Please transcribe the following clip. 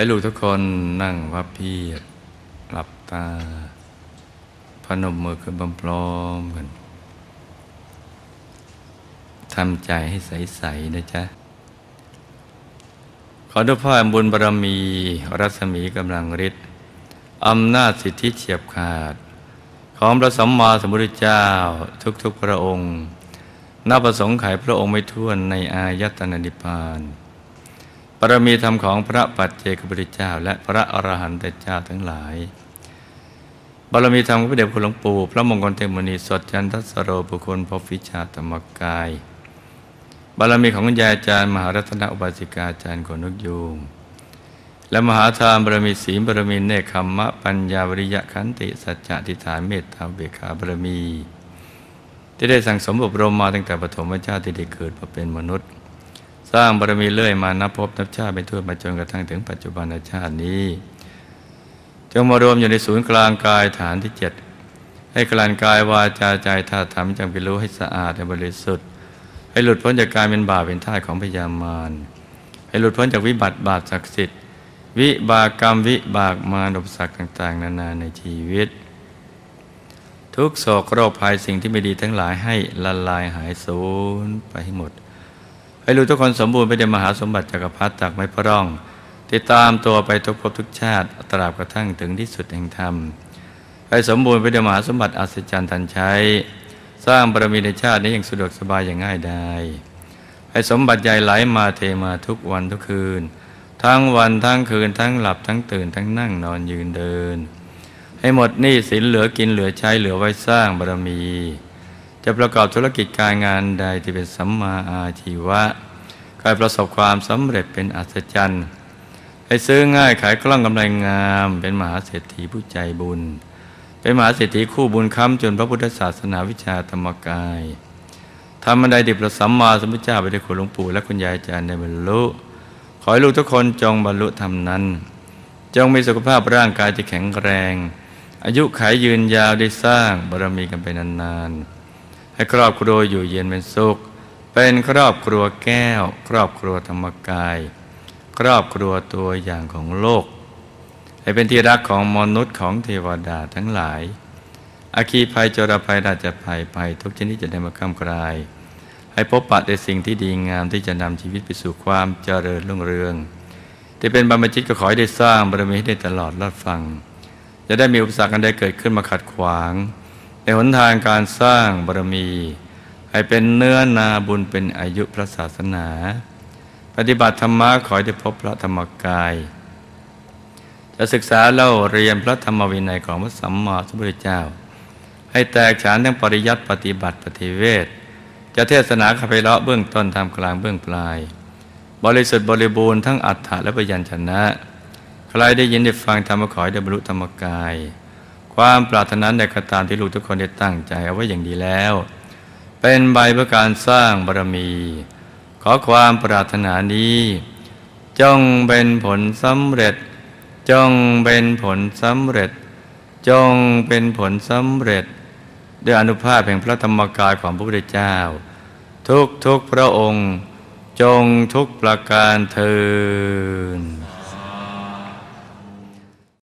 ให้ลูกทุกคนนั่งวับเพียรหลับตา พนมมือขึ้นพร้อมๆกันทำใจให้ใส ๆ นะจ๊ะ ขอด้วยพ่อบุญบารมี รัศมีกำลังฤทธิ์อำนาจสิทธิเฉียบขาด ของพระสัมมาสัมพุทธเจ้าทุก ๆ พระองค์นับประสงค์ไขพระองค์ไม่ท้วนในอายตนะนิพพาน บารมีธรรมของพระปัจเจกพุทธเจ้า และพระอรหันตเจ้าทั้งหลาย บารมีธรรมของพระเดชคุณหลวงปู่พระมงคลเทมณีสดจันทสโรบุคคลพบวิชาธรรมกาย บารมีของคุณยายอาจารย์มหารัตนอุบาสิกาอาจารย์ขนกยูงและมหาทานบารมีศีลบารมีเนคขมมะปัญญาวริยะขันติสัจจะทิฏฐานเมตตาเบขาบารมี ที่ได้สั่งสมอบรมมาตั้งแต่ปฐมชาติที่ได้เกิดมาเป็นมนุษย์ สร้างบารมีเลื่อยมานับพบนับชาติไปทั่วมาจนกระทั่งถึงปัจจุบันชาตินี้จงมารวมอยู่ในศูนย์กลางกายฐานที่เจ็ดให้กลานกายวาจาใจธาตุธรรมจงเป็นรู้ให้สะอาดและบริสุทธิ์ ให้หลุดพ้นจากการเป็นบาปเป็นท่าของพยามารให้หลุดพ้นจากวิบัติบาปศักดิ์สิทธิ์ วิบากกรรมวิบากมารอุปสรรคต่าง ๆ นานาในชีวิต ทุกโศกโรคภัยสิ่งที่ไม่ดีทั้งหลายให้ละลายหายสูญไปให้หมด ให้รู้ทุกคนสมบูรณ์ไปด้วยมหาสมบัติจักรพรรดิจากไม่พร่อง ติดตามตัวไปทุกภพทุกชาติตราบกระทั่งถึงที่สุดแห่งธรรมให้สมบูรณ์ไปด้วยมหาสมบัติอัศจรรย์ทันใช้สร้างบารมีในชาตินี้อย่างสะดวกสบายอย่างง่ายไดายให้สมบัติใหญ่ไหลมาเทมาทุกวันทุกคืน ทั้งวันทั้งคืนทั้งหลับทั้งตื่นทั้งนั่งนอนยืนเดิน ให้หมดหนี้สินเหลือกินเหลือใช้เหลือไว้สร้างบารมี จะประกอบธุรกิจการงานใดที่เป็นสัมมาอาชีวะกายประสบความสำเร็จเป็นอัศจรรย์ให้ซื้อง่ายขายกล้องกำไรงาม เป็นมหาเศรษฐีผู้ใจบุญ เป็นมหาเศรษฐีคู่บุญค้ำจนพระพุทธศาสนาวิชาธรรมกายทำบันไดดิบระสัมมาสัมพุทธเจ้าไปได้วยคุณหลวงปู่และคุณยายอาจารย์ในบรรลุ ขอให้ลูกทุกคนจงบรรลุธรรมนั้น จงมีสุขภาพร่างกายที่แข็งแรง อายุขายยืนยาวได้สร้างบารมีกันไปนานๆ ให้ครอบครัวอยู่เย็นเป็นสุข เป็นครอบครัวแก้ว ครอบครัวธรรมกาย ครอบครัวตัวอย่างของโลก ให้เป็นที่รักของมนุษย์ของเทวดาทั้งหลาย อาคีภัยจรภัยราชภัยภัยทุกชนิดจะได้มาข้ามกลาย ให้พบปะแต่สิ่งที่ดีงามที่จะนำชีวิตไปสู่ความเจริญรุ่งเรืองที่เป็นบรรพจิตก็ขอให้ได้สร้างบารมีให้ได้ตลอดรอดฟัง จะได้มีอุปสรรคอันใดเกิดขึ้นมาขัดขวาง หนทางการสร้างบารมี ให้เป็นเนื้อนาบุญเป็นอายุพระศาสนา ปฏิบัติธรรมะขอให้ได้พบพระธรรมกาย จะศึกษาเล่าเรียนพระธรรมวินัยของพระสัมมาสัมพุทธเจ้า ให้แตกฉานทั้งปริยัติปฏิบัติปฏิเวทจะเทศนาคาเพเลาะเบื้องต้นทำกลางเบื้องปลาย บริสุทธิ์บริบูรณ์ทั้งอัฏฐะและปยัญชนะ ใครได้ยินได้ฟังธรรมขอให้ได้บรรลุธรรมกาย ความปรารถนาในกระตามที่ลูกทุกคนได้ตั้งใจเอาไว้อย่างดีแล้ว เป็นใบเพื่อการสร้างบารมี ขอความปรารถนานี้ จงเป็นผลสำเร็จ จงเป็นผลสำเร็จ จงเป็นผลสำเร็จ ด้วยอนุภาพแห่งพระธรรมกายของพระพุทธเจ้า ทุกทุกพระองค์ จงทุกประการเทิน